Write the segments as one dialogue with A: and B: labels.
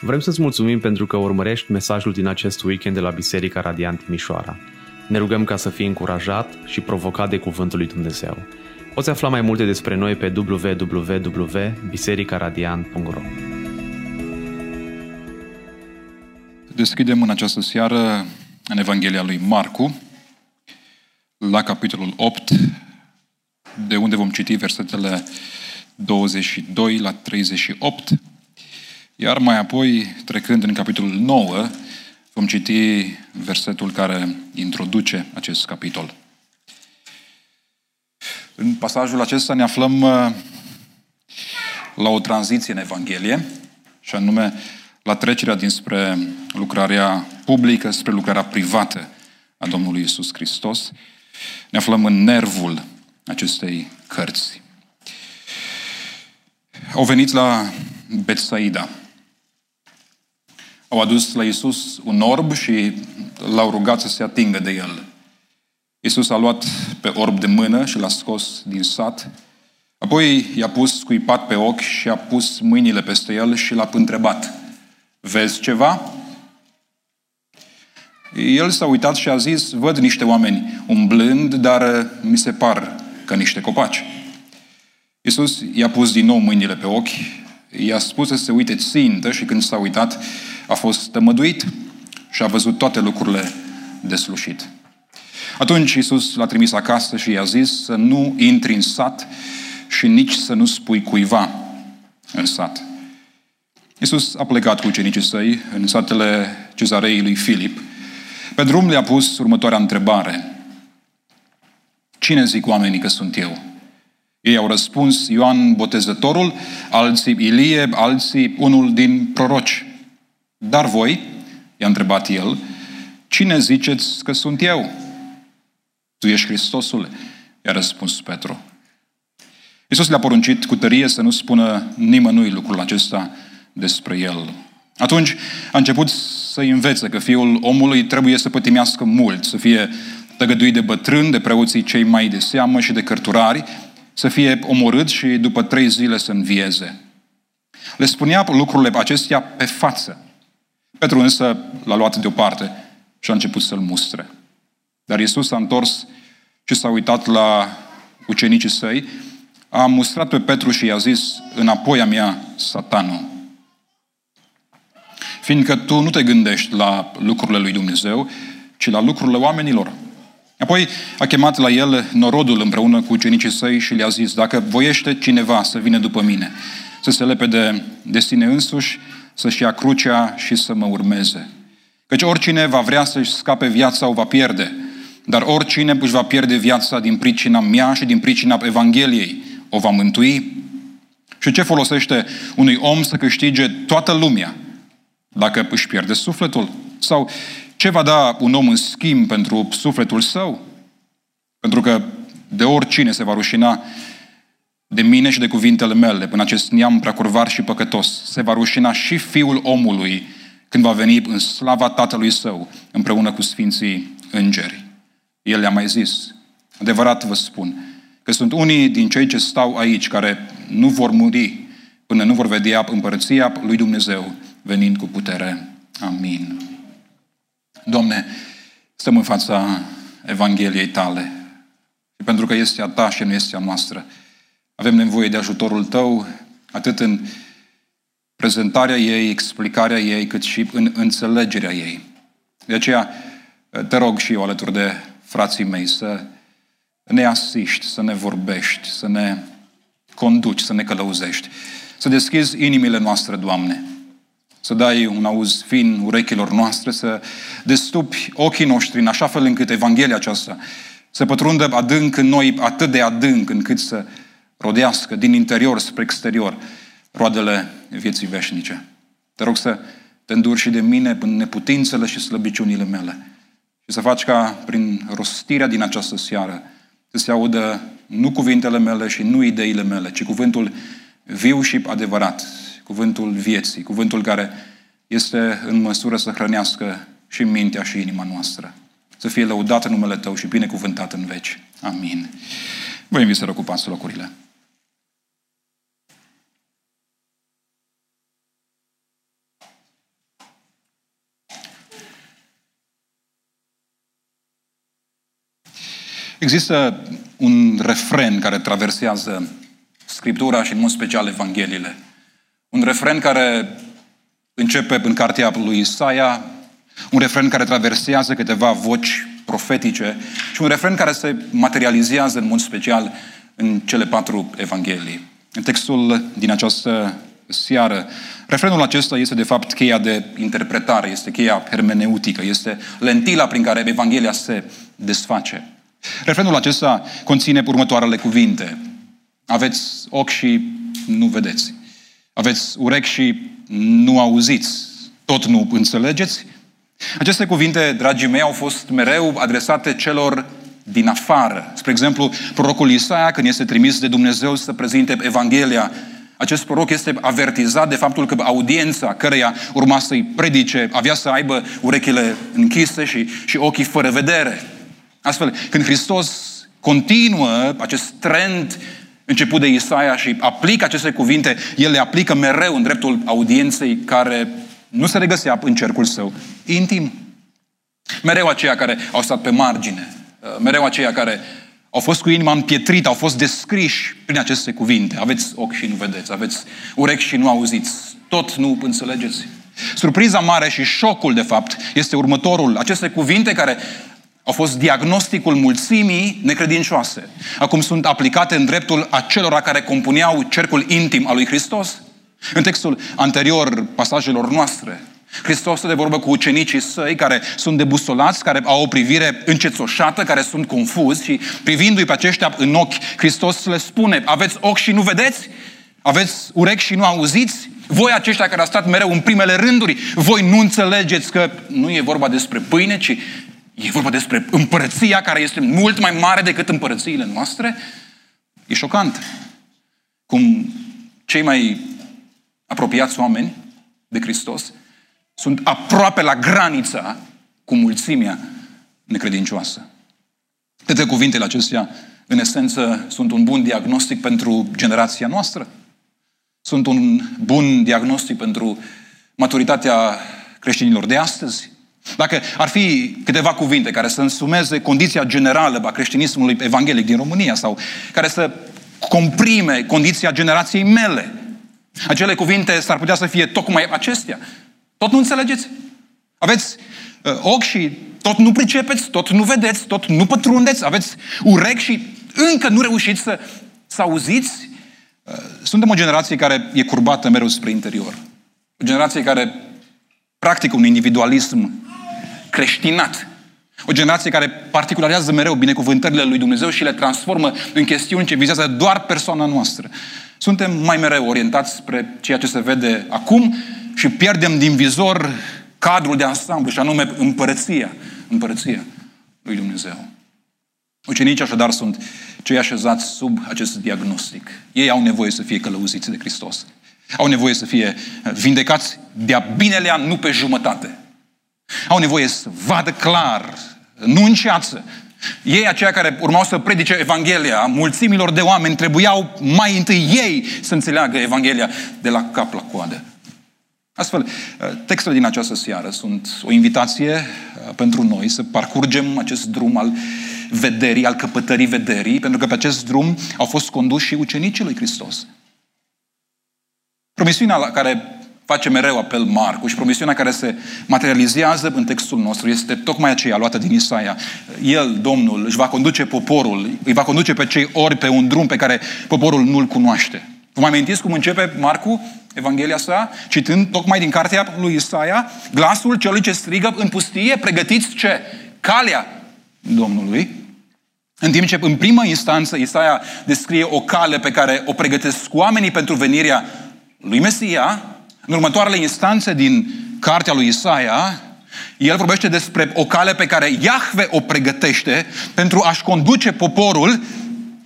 A: Vrem să-ți mulțumim pentru că urmărești mesajul din acest weekend de la Biserica Radiant Timișoara. Ne rugăm ca să fii încurajat și provocat de Cuvântul lui Dumnezeu. Poți afla mai multe despre noi pe www.bisericaradiant.ro
B: Deschidem în această seară în Evanghelia lui Marcu, la capitolul 8, de unde vom citi versetele 22 la 38, iar mai apoi, trecând în capitolul 9, vom citi versetul care introduce acest capitol. În pasajul acesta ne aflăm uh, la o tranziție în Evanghelie, și anume la trecerea dinspre lucrarea publică spre lucrarea privată a Domnului Isus Hristos. Ne aflăm în nervul acestei cărți. Au venit la Betsaida. Au adus la Isus un orb și l-au rugat să se atingă de el. Isus a luat pe orb de mână și l-a scos din sat. Apoi i-a pus scuipat pe ochi și a pus mâinile peste el și l-a întrebat. Vezi ceva? El s-a uitat și a zis, văd niște oameni umblând, dar mi se par ca niște copaci. Iisus i-a pus din nou mâinile pe ochi, i-a spus să se uite țintă și când s-a uitat, a fost tămăduit și a văzut toate lucrurile deslușit. Atunci Iisus l-a trimis acasă și i-a zis să nu intri în sat și nici să nu spui cuiva în sat. Iisus a plecat cu ucenicii săi în satele cezarei lui Filip. Pe drum le-a pus următoarea întrebare. Cine zic oamenii că sunt eu? Ei au răspuns Ioan Botezătorul, alții Ilie, alții unul din proroci. Dar voi, i-a întrebat el, cine ziceți că sunt eu? Tu ești Hristosul, i-a răspuns Petru. Iisus le-a poruncit cu tărie să nu spună nimănui lucrul acesta despre el. Atunci a început să învețe că fiul omului trebuie să pătimească mult, să fie tăgăduit de bătrâni, de preoții cei mai de seamă și de cărturari, să fie omorât și după trei zile să învieze. Le spunea lucrurile acestea pe față. Petru însă l-a luat deoparte și a început să-l mustre. Dar Iisus s-a întors și s-a uitat la ucenicii săi, a mustrat pe Petru și i-a zis, înapoi a mea, satanul. Fiindcă tu nu te gândești la lucrurile lui Dumnezeu, ci la lucrurile oamenilor. Apoi a chemat la el norodul împreună cu ucenicii săi și le-a zis, dacă voiește cineva să vină după mine, să se lepede de sine însuși, să-și ia crucea și să mă urmeze. Căci oricine va vrea să-și scape viața o va pierde, dar oricine își va pierde viața din pricina mea și din pricina Evangheliei, o va mântui. Și ce folosește unui om să câștige toată lumea dacă își pierde sufletul? Sau ce va da un om în schimb pentru sufletul său? Pentru că de oricine se va rușina de mine și de cuvintele mele, până acest neam preacurvar și păcătos, se va rușina și Fiul omului când va veni în slava Tatălui Său, împreună cu Sfinții Îngeri. El le-a mai zis, adevărat vă spun, că sunt unii din cei ce stau aici, care nu vor muri până nu vor vedea împărăția lui Dumnezeu venind cu putere. Amin. Domne, stăm în fața Evangheliei Tale. Și pentru că este a Ta și nu este a noastră, avem nevoie de ajutorul Tău, atât în prezentarea ei, explicarea ei, cât și în înțelegerea ei. De aceea, te rog și eu alături de frații mei să ne asiști, să ne vorbești, să ne conduci, să ne călăuzești. Să deschizi inimile noastre, Doamne, să dai un auz fin urechilor noastre, să destupi ochii noștri în așa fel încât Evanghelia aceasta să pătrundă adânc în noi, atât de adânc încât să rodească din interior spre exterior roadele vieții veșnice. Te rog să te înduri și de mine în neputințele și slăbiciunile mele și să faci ca prin rostirea din această seară să se audă nu cuvintele mele și nu ideile mele, ci cuvântul viu și adevărat, cuvântul vieții, cuvântul care este în măsură să hrănească și mintea și inima noastră. Să fie lăudat în numele Tău și binecuvântat în veci. Amin. Vă invit să răcupați locurile. Există un refren care traversează Scriptura și în mod special Evangheliile. Un refren care începe în cartea lui Isaia, un refren care traversează câteva voci profetice și un refren care se materializează în mod special în cele patru evanghelii. În textul din această seară, refrenul acesta este de fapt cheia de interpretare, este cheia hermeneutică, este lentila prin care Evanghelia se desface. Refrenul acesta conține următoarele cuvinte. Aveți ochi și nu vedeți. Aveți urechi și nu auziți. Tot nu înțelegeți. Aceste cuvinte, dragii mei, au fost mereu adresate celor din afară. Spre exemplu, prorocul Isaia, când este trimis de Dumnezeu să prezinte Evanghelia, acest proroc este avertizat de faptul că audiența căreia urma să-i predice avea să aibă urechile închise și, și ochii fără vedere. Astfel, când Hristos continuă acest trend început de Isaia și aplică aceste cuvinte, el le aplică mereu în dreptul audienței care nu se regăsea în cercul său intim. Mereu aceia care au stat pe margine, uh, mereu aceia care au fost cu inima împietrită, au fost descriși prin aceste cuvinte. Aveți ochi și nu vedeți, aveți urechi și nu auziți, tot nu înțelegeți. Surpriza mare și șocul, de fapt, este următorul. Aceste cuvinte care au fost diagnosticul mulțimii necredincioase. Acum sunt aplicate în dreptul acelora care compuneau cercul intim al lui Hristos. În textul anterior pasajelor noastre, Hristos de vorbă cu ucenicii săi care sunt debusolați, care au o privire încețoșată, care sunt confuzi și privindu-i pe aceștia în ochi, Hristos le spune, aveți ochi și nu vedeți? Aveți urechi și nu auziți? Voi aceștia care ați stat mereu în primele rânduri, voi nu înțelegeți că nu e vorba despre pâine, ci e vorba despre împărăția care este mult mai mare decât împărățiile noastre? E șocant. Cum cei mai apropiați oameni de Hristos sunt aproape la granița cu mulțimea necredincioasă. Toate cuvintele acestea, în esență, sunt un bun diagnostic pentru generația noastră. Sunt un bun diagnostic pentru maturitatea creștinilor de astăzi. Dacă ar fi câteva cuvinte care să însumeze condiția generală a creștinismului evanghelic din România sau care să comprime condiția generației mele, acele cuvinte s-ar putea să fie tocmai acestea. Tot nu înțelegeți? Aveți uh, ochi și tot nu pricepeți, tot nu vedeți, tot nu pătrundeți, aveți urechi și încă nu reușiți să, să auziți. Uh, suntem o generație care e curbată mereu spre interior. O generație care practică un individualism creștinat. O generație care particularizează mereu binecuvântările lui Dumnezeu și le transformă în chestiuni ce vizează doar persoana noastră. Suntem mai mereu orientați spre ceea ce se vede acum și pierdem din vizor cadrul de ansamblu, și anume împărăția, împărăția lui Dumnezeu. Ucenicii așadar sunt cei așezați sub acest diagnostic. Ei au nevoie să fie călăuziți de Hristos. Au nevoie să fie vindecați de-a binelea, nu pe jumătate. Au nevoie să vadă clar, nu în ceață. Ei, aceia care urmau să predice Evanghelia, mulțimilor de oameni, trebuiau mai întâi ei să înțeleagă Evanghelia de la cap la coadă. Astfel, textele din această seară sunt o invitație uh, pentru noi să parcurgem acest drum al vederii, al căpătării vederii, pentru că pe acest drum au fost conduși și ucenicii lui Hristos. Promisiunea la care face mereu apel Marcu și promisiunea care se materializează în textul nostru este tocmai aceea luată din Isaia. El, Domnul, își va conduce poporul, îi va conduce pe cei ori pe un drum pe care poporul nu-l cunoaște. Vă mai amintiți cum începe Marcu Evanghelia sa, citând tocmai din cartea lui Isaia, glasul celui ce strigă în pustie, pregătiți ce? Calea Domnului. În timp ce în primă instanță Isaia descrie o cale pe care o pregătesc oamenii pentru venirea lui Mesia, în următoarele instanțe din cartea lui Isaia, el vorbește despre o cale pe care Iahve o pregătește pentru a-și conduce poporul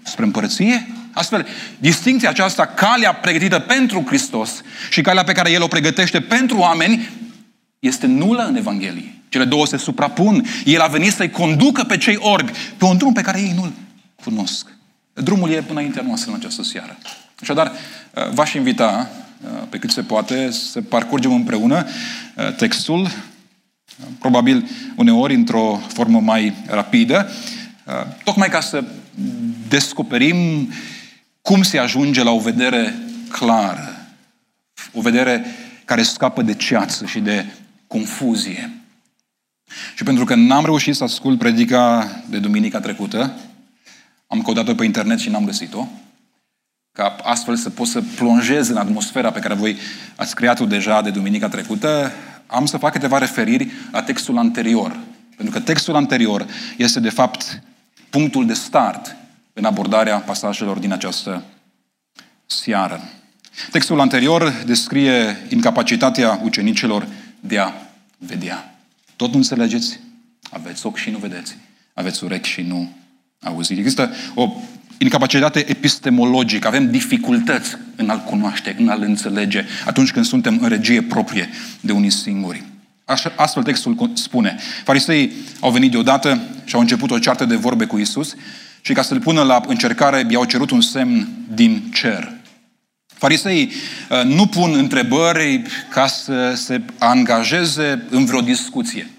B: spre împărăție. Astfel, distinția aceasta, calea pregătită pentru Hristos și calea pe care El o pregătește pentru oameni, este nulă în Evanghelie. Cele două se suprapun. El a venit să-i conducă pe cei orbi pe un drum pe care ei nu-l cunosc. Drumul e până înaintea noastră în această seară. Așadar, v-aș invita pe cât se poate, să parcurgem împreună uh, textul, probabil uneori într-o formă mai rapidă, uh, tocmai ca să descoperim cum se ajunge la o vedere clară, o vedere care scapă de ceață și de confuzie. Și pentru că n-am reușit să ascult predica de duminica trecută, am căutat-o pe internet și n-am găsit-o, ca astfel să pot să plonjez în atmosfera pe care voi ați creat-o deja de duminica trecută, am să fac câteva referiri la textul anterior. Pentru că textul anterior este, de fapt, punctul de start în abordarea pasajelor din această seară. Textul anterior descrie incapacitatea ucenicilor de a vedea. Tot nu înțelegeți? Aveți ochi și nu vedeți. Aveți urechi și nu auziți. Există o incapacitate epistemologică. Avem dificultăți în a-L cunoaște, în a-L înțelege, atunci când suntem în regie proprie de unii singuri. Așa, astfel textul spune. Fariseii au venit deodată și au început o ceartă de vorbe cu Isus și ca să-l pună la încercare, i-au cerut un semn din cer. Fariseii uh, nu pun întrebări ca să se angajeze în vreo discuție.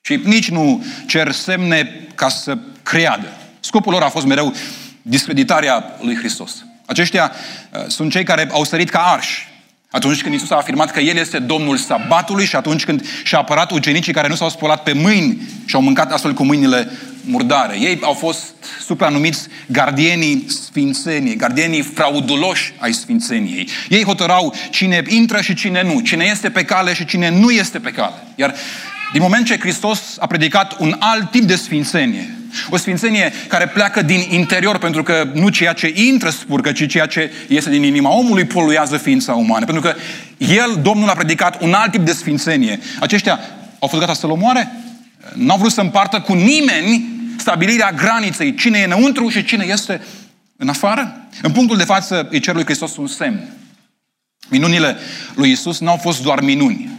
B: Și nici nu cer semne ca să creadă. Scopul lor a fost mereu discreditarea lui Hristos. Aceștia uh, sunt cei care au sărit ca arși atunci când Isus a afirmat că El este Domnul sabatului și atunci când și-a apărat ucenicii care nu s-au spălat pe mâini și au mâncat astfel cu mâinile murdare. Ei au fost supranumiți gardienii sfințeniei, gardienii frauduloși ai sfințeniei. Ei hotărau cine intră și cine nu, cine este pe cale și cine nu este pe cale. Iar din moment ce Hristos a predicat un alt tip de sfințenie, o sfințenie care pleacă din interior, pentru că nu ceea ce intră spurcă, ci ceea ce iese din inima omului poluează ființa umană. Pentru că El, Domnul, a predicat un alt tip de sfințenie. Aceștia au fost gata să-L omoare? N-au vrut să împartă cu nimeni stabilirea graniței, cine e înăuntru și cine este în afară. În punctul de față îi cer lui Hristos un semn. Minunile lui Isus n-au fost doar minuni,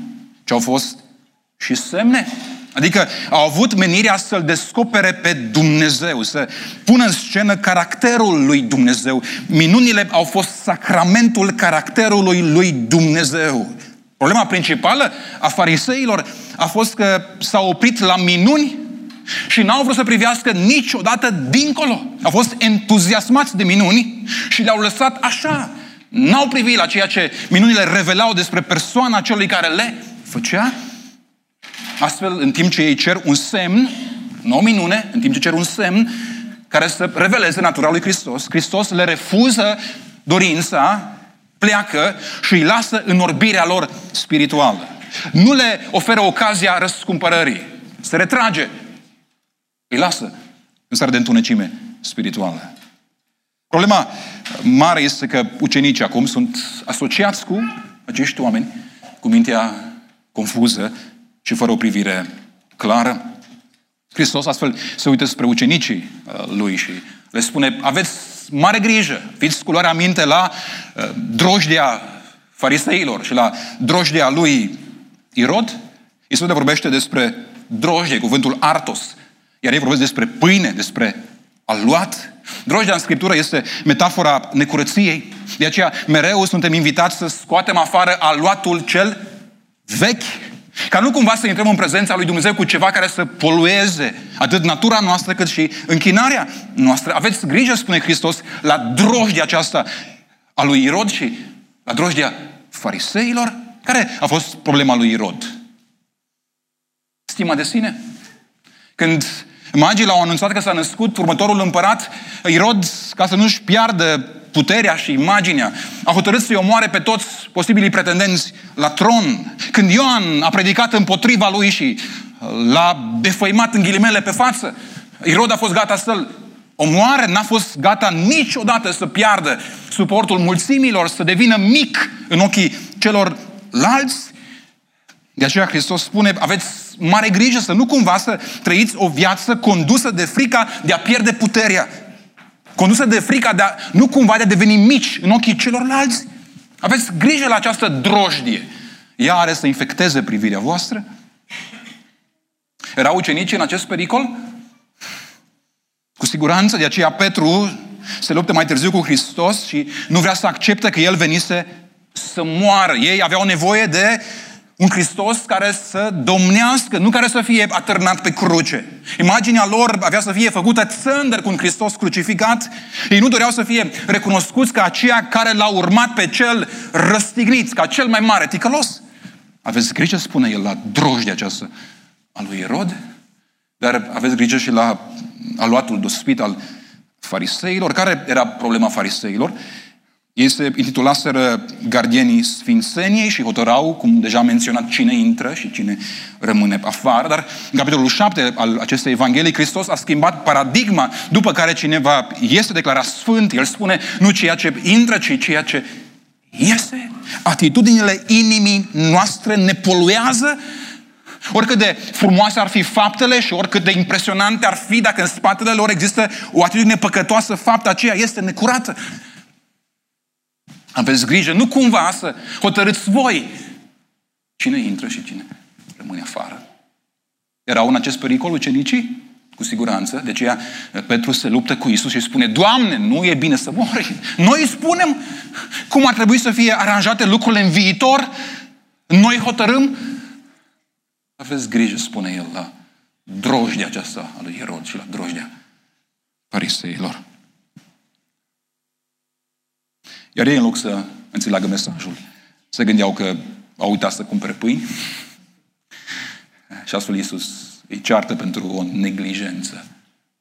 B: ci au fost și semne. Adică au avut menirea să-L descopere pe Dumnezeu, să pună în scenă caracterul lui Dumnezeu. Minunile au fost sacramentul caracterului lui Dumnezeu. Problema principală a fariseilor a fost că s-au oprit la minuni și n-au vrut să privească niciodată dincolo. Au fost entuziasmați de minuni și le-au lăsat așa. N-au privit la ceea ce minunile revelau despre persoana celui care le făcea Astfel, în timp ce ei cer un semn, nu o minune, în timp ce cer un semn care să reveleze natura lui Hristos, Hristos le refuză dorința, pleacă și îi lasă în orbirea lor spirituală. Nu le oferă ocazia răscumpărării. Se retrage. Îi lasă în stare de întunecime spirituală. Problema mare este că ucenicii acum sunt asociați cu acești oameni cu mintea confuză și fără o privire clară. Hristos astfel se uită spre ucenicii uh, lui și le spune, aveți mare grijă, fiți cu luarea minte la uh, drojdia fariseilor și la drojdia lui Irod. Iisus ne vorbește despre drojdie, cuvântul artos, iar ei vorbesc despre pâine, despre aluat. Drojdea în Scriptură este metafora necurăției. De aceea mereu suntem invitați să scoatem afară aluatul cel vechi ca nu cumva să intrăm în prezența lui Dumnezeu cu ceva care să polueze atât natura noastră cât și închinarea noastră. Aveți grijă, spune Hristos, la drojdia aceasta a lui Irod și la drojdia fariseilor. Care a fost problema lui Irod? Stima de sine. Când magii l-au anunțat că s-a născut următorul împărat, Irod, ca să nu-și piardă puterea și imaginea, a hotărât să-i omoare pe toți posibilii pretendenți la tron. Când Ioan a predicat împotriva lui și uh, l-a defăimat în ghilimele pe față, Irod a fost gata să-l omoare, n-a fost gata niciodată să piardă suportul mulțimilor, să devină mic în ochii celor lalți. De aceea Hristos spune, aveți mare grijă să nu cumva să trăiți o viață condusă de frica de a pierde puterea condusă de frica de a, nu cumva de a deveni mici în ochii celorlalți. Aveți grijă la această drojdie. Ea are să infecteze privirea voastră. Erau ucenici în acest pericol? Cu siguranță, de aceea Petru se luptă mai târziu cu Hristos și nu vrea să accepte că El venise să moară. Ei aveau nevoie de Un Hristos care să domnească, nu care să fie atârnat pe cruce. Imaginea lor avea să fie făcută țândăr cu un Hristos crucificat. Ei nu doreau să fie recunoscuți ca aceia care l-au urmat pe cel răstignit, ca cel mai mare ticălos. Aveți grijă, spune el, la drojdea aceasta a lui Erod, dar aveți grijă și la aluatul dospit al fariseilor. Care era problema fariseilor? Ei se intitulaseră gardienii Sfințeniei și hotărau, cum deja am menționat, cine intră și cine rămâne afară. Dar în capitolul 7 al acestei Evanghelii, Hristos a schimbat paradigma după care cineva este declarat sfânt. El spune nu ceea ce intră, ci ceea ce iese. Atitudinile inimii noastre ne poluează Oricât de frumoase ar fi faptele și oricât de impresionante ar fi dacă în spatele lor există o atitudine păcătoasă, fapta aceea este necurată. Aveți grijă, nu cumva să hotărâți voi cine intră și cine rămâne afară. Erau în acest pericol ucenicii? Cu siguranță. De aceea Petru se luptă cu Isus și spune, Doamne, nu e bine să mori. Noi spunem cum ar trebui să fie aranjate lucrurile în viitor. Noi hotărâm. Aveți grijă, spune el, la drojdea aceasta a lui Herod și la drojdea fariseilor. Iar ei, în loc să înțeleagă mesajul, se gândeau că au uitat să cumpere pâini și astfel Iisus îi ceartă pentru o neglijență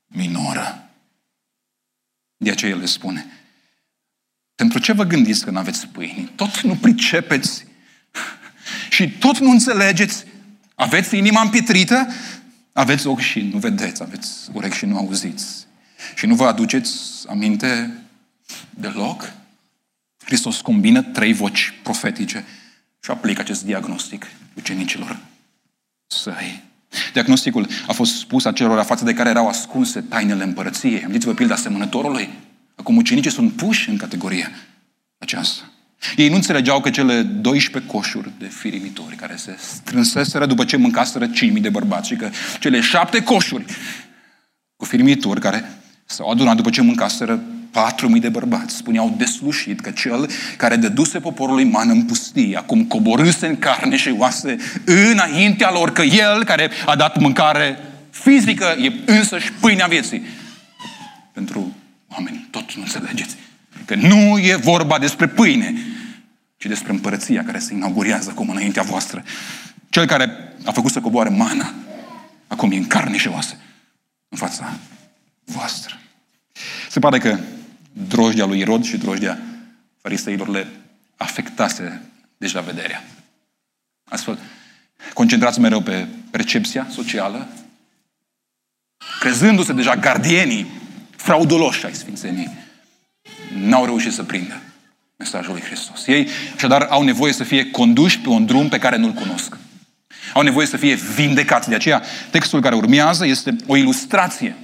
B: minoră. De aceea El le spune, pentru ce vă gândiți că nu aveți pâini? Tot nu pricepeți și tot nu înțelegeți. Aveți inima împietrită, aveți ochi și nu vedeți, aveți urechi și nu auziți. Și nu vă aduceți aminte deloc? Hristos combină trei voci profetice și aplică acest diagnostic ucenicilor săi. Diagnosticul a fost spus acelora față de care erau ascunse tainele împărăției. Amintiți-vă pilda asemănătorului? Acum ucenicii sunt puși în categoria aceasta. Ei nu înțelegeau că cele 12 coșuri de firimitori care se strânseseră după ce mâncaseră 5.000 de bărbați și că cele șapte coșuri cu firimitori care s-au adunat după ce mâncaseră patru mii de bărbați spuneau deslușit că cel care dăduse poporului mană în pustie, acum coborâse în carne și oase înaintea lor, că el care a dat mâncare fizică e însăși pâinea vieții. Pentru oameni, tot nu înțelegeți. Că nu e vorba despre pâine, ci despre împărăția care se inaugurează acum înaintea voastră. Cel care a făcut să coboare mana, acum e în carne și oase, în fața voastră. Se pare că drojdea lui Irod și drojdea fariseilor le afectase deja vederea. Astfel, concentrați mereu pe percepția socială, crezându-se deja gardienii frauduloși ai Sfințenii, n-au reușit să prindă mesajul lui Hristos. Ei, așadar, au nevoie să fie conduși pe un drum pe care nu-l cunosc. Au nevoie să fie vindecați. De aceea, textul care urmează este o ilustrație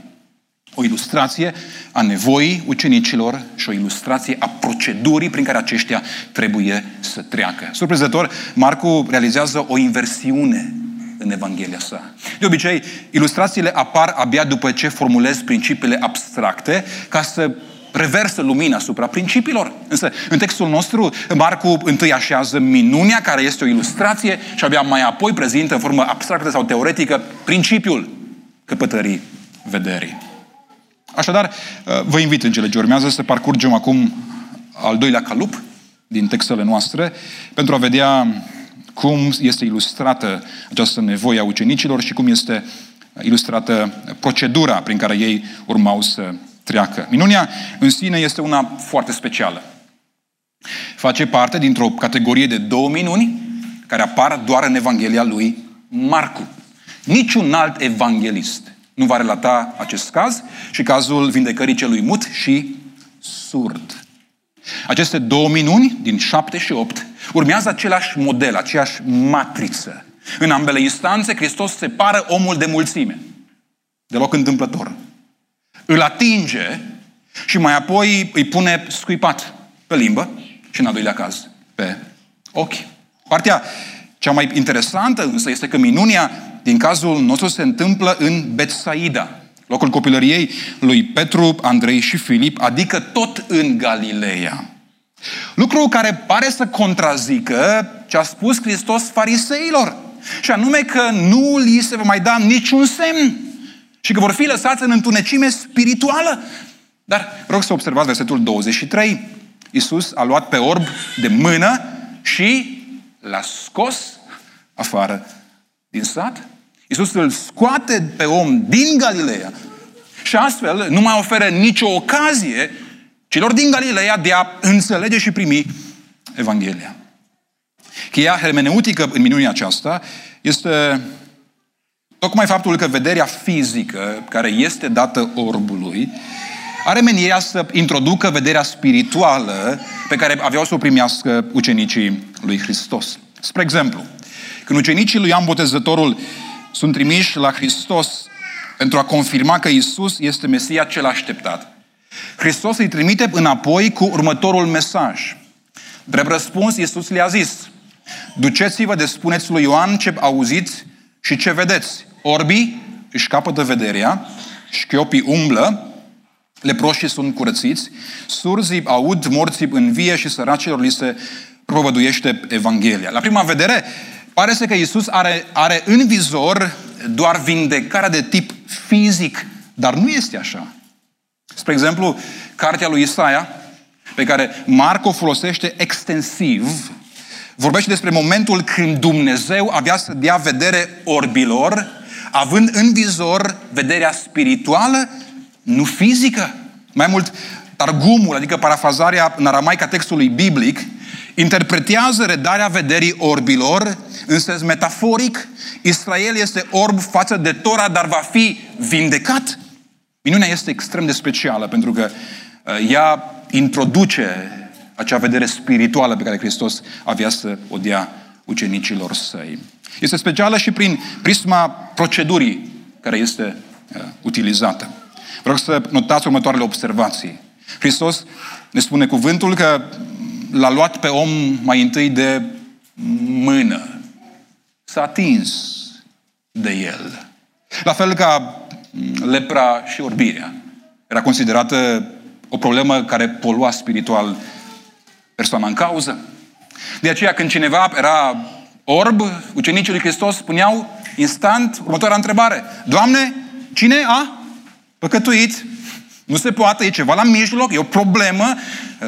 B: o ilustrație a nevoii ucenicilor și o ilustrație a procedurii prin care aceștia trebuie să treacă. Surprinzător, Marcu realizează o inversiune în Evanghelia sa. De obicei, ilustrațiile apar abia după ce formulez principiile abstracte ca să reversă lumina asupra principiilor. Însă, în textul nostru, Marcu întâi așează minunea, care este o ilustrație, și abia mai apoi prezintă în formă abstractă sau teoretică principiul căpătării vederii. Așadar, uh, vă invit în cele ce urmează să parcurgem acum al doilea calup din textele noastre pentru a vedea cum este ilustrată această nevoie a ucenicilor și cum este ilustrată procedura prin care ei urmau să treacă. Minunia în sine este una foarte specială. Face parte dintr-o categorie de două minuni care apar doar în Evanghelia lui Marcu. Niciun alt evanghelist nu va relata acest caz și cazul vindecării celui mut și surd. Aceste două minuni, din 7 și 8, urmează același model, aceeași matriță. În ambele instanțe, Hristos separă omul de mulțime. Deloc întâmplător. Îl atinge și mai apoi îi pune scuipat pe limbă și, în al doilea caz, pe ochi. Partea cea mai interesantă însă este că minunia din cazul nostru se întâmplă în Betsaida, locul copilăriei lui Petru, Andrei și Filip, adică tot în Galileea. Lucru care pare să contrazică ce a spus Hristos fariseilor. Și anume că nu li se va mai da niciun semn și că vor fi lăsați în întunecime spirituală. Dar rog să observați versetul 23. Iisus a luat pe orb de mână și l-a scos afară din sat. Iisus îl scoate pe om din Galileea și astfel nu mai oferă nicio ocazie celor din Galileea de a înțelege și primi Evanghelia. Cheia hermeneutică în minunea aceasta este tocmai faptul că vederea fizică care este dată orbului are menirea să introducă vederea spirituală pe care aveau să o primească ucenicii lui Hristos. Spre exemplu, când ucenicii lui Ioan Botezătorul sunt trimiși la Hristos pentru a confirma că Isus este Mesia cel așteptat, Hristos îi trimite înapoi cu următorul mesaj. Drept răspuns, Iisus le-a zis, duceți-vă de spuneți lui Ioan ce auziți și ce vedeți. Orbii își capătă vederea, șchiopii umblă, leproșii sunt curățiți, surzii aud, morții învie și săracilor li se propovăduiește Evanghelia. La prima vedere, pare să că Iisus are, are în vizor doar vindecarea de tip fizic, dar nu este așa. Spre exemplu, cartea lui Isaia, pe care Marco folosește extensiv, vorbește despre momentul când Dumnezeu avea să dea vedere orbilor, având în vizor vederea spirituală, nu fizică. Mai mult, Targumul, adică parafazarea în aramaica textului biblic, interpretează redarea vederii orbilor în sens metaforic. Israel este orb față de Tora, dar va fi vindecat. Minunea este extrem de specială pentru că uh, ea introduce acea vedere spirituală pe care Hristos avea să o dea ucenicilor săi. Este specială și prin prisma procedurii care este uh, utilizată. Vreau să notați următoarele observații. Hristos ne spune cuvântul că l-a luat pe om mai întâi de mână. S-a atins de el. La fel ca lepra și orbirea. Era considerată o problemă care polua spiritual persoana în cauză. De aceea când cineva era orb, ucenicii lui Hristos spuneau instant următoarea întrebare. Doamne, cine a păcătuit? Nu se poate, e ceva la mijloc, e o problemă.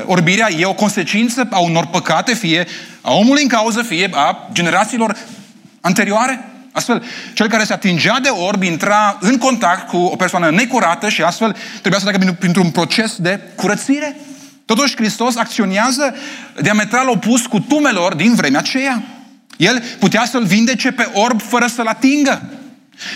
B: Orbirea e o consecință a unor păcate, fie a omului în cauză, fie a generațiilor anterioare. Astfel, cel care se atingea de orb intra în contact cu o persoană necurată și astfel trebuia să treacă printr-un proces de curățire. Totuși, Hristos acționează diametral opus cu tumelor din vremea aceea. El putea să-l vindece pe orb fără să-l atingă.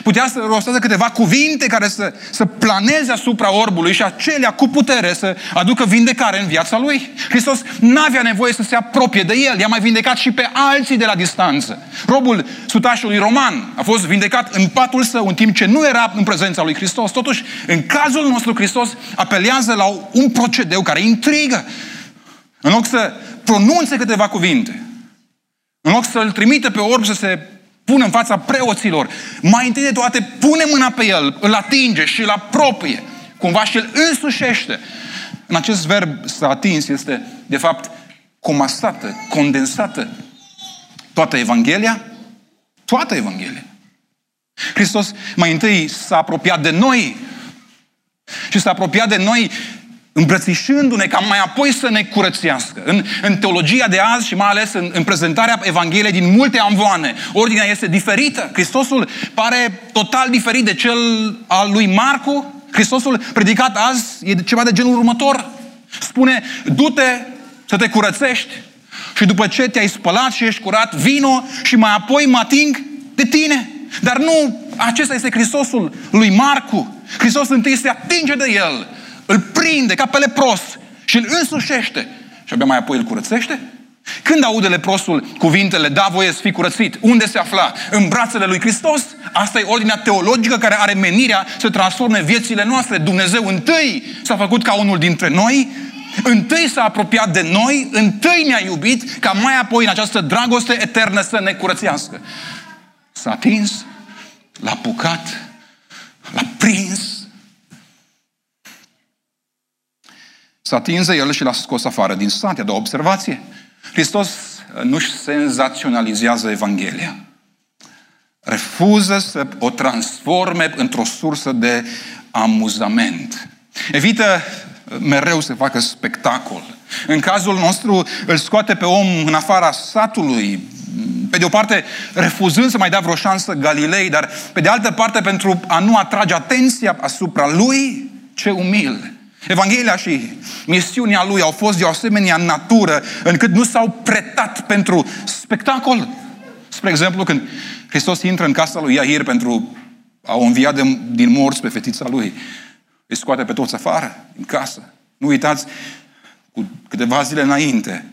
B: Putea să rostească câteva cuvinte care să, să planeze asupra orbului și acelea cu putere să aducă vindecare în viața lui. Hristos n-avea nevoie să se apropie de el. I-a mai vindecat și pe alții de la distanță. Robul sutașului roman a fost vindecat în patul său în timp ce nu era în prezența lui Hristos. Totuși, în cazul nostru, Hristos apelează la un procedeu care intrigă. În loc să pronunțe câteva cuvinte, în loc să-l trimite pe orb să se pune în fața preoților, mai întâi de toate pune mâna pe el, îl atinge și îl apropie. Cumva și îl însușește. În acest verb să atins este, de fapt, comasată, condensată toată Evanghelia, toată Evanghelia. Hristos mai întâi s-a apropiat de noi și s-a apropiat de noi îmbrățișându-ne ca mai apoi să ne curățească. În, în teologia de azi și mai ales în, în prezentarea Evangheliei din multe amvoane, ordinea este diferită. Hristosul pare total diferit de cel al lui Marcu. Hristosul predicat azi e ceva de genul următor. Spune, du-te să te curățești și după ce te-ai spălat și ești curat, vino și mai apoi mă ating de tine. Dar nu, acesta este Hristosul lui Marcu. Hristos întâi se atinge de el îl prinde ca pe lepros și îl însușește și abia mai apoi îl curățește? Când aude leprosul cuvintele, da voie să fii curățit, unde se afla? În brațele lui Hristos? Asta e ordinea teologică care are menirea să transforme viețile noastre. Dumnezeu întâi s-a făcut ca unul dintre noi, întâi s-a apropiat de noi, întâi ne-a iubit, ca mai apoi în această dragoste eternă să ne curățească. S-a atins, l-a pucat, l-a prins, S-a atins el și l-a scos afară din sat. A doua observație. Hristos nu-și senzaționalizează Evanghelia. Refuză să o transforme într-o sursă de amuzament. Evită mereu să facă spectacol. În cazul nostru îl scoate pe om în afara satului, pe de o parte refuzând să mai dea vreo șansă Galilei, dar pe de altă parte pentru a nu atrage atenția asupra lui, ce umil. Evanghelia și misiunea lui au fost de o asemenea natură încât nu s-au pretat pentru spectacol. Spre exemplu, când Hristos intră în casa lui Iair pentru a o învia de, din morți pe fetița lui, îi scoate pe toți afară, din casă. Nu uitați, cu câteva zile înainte,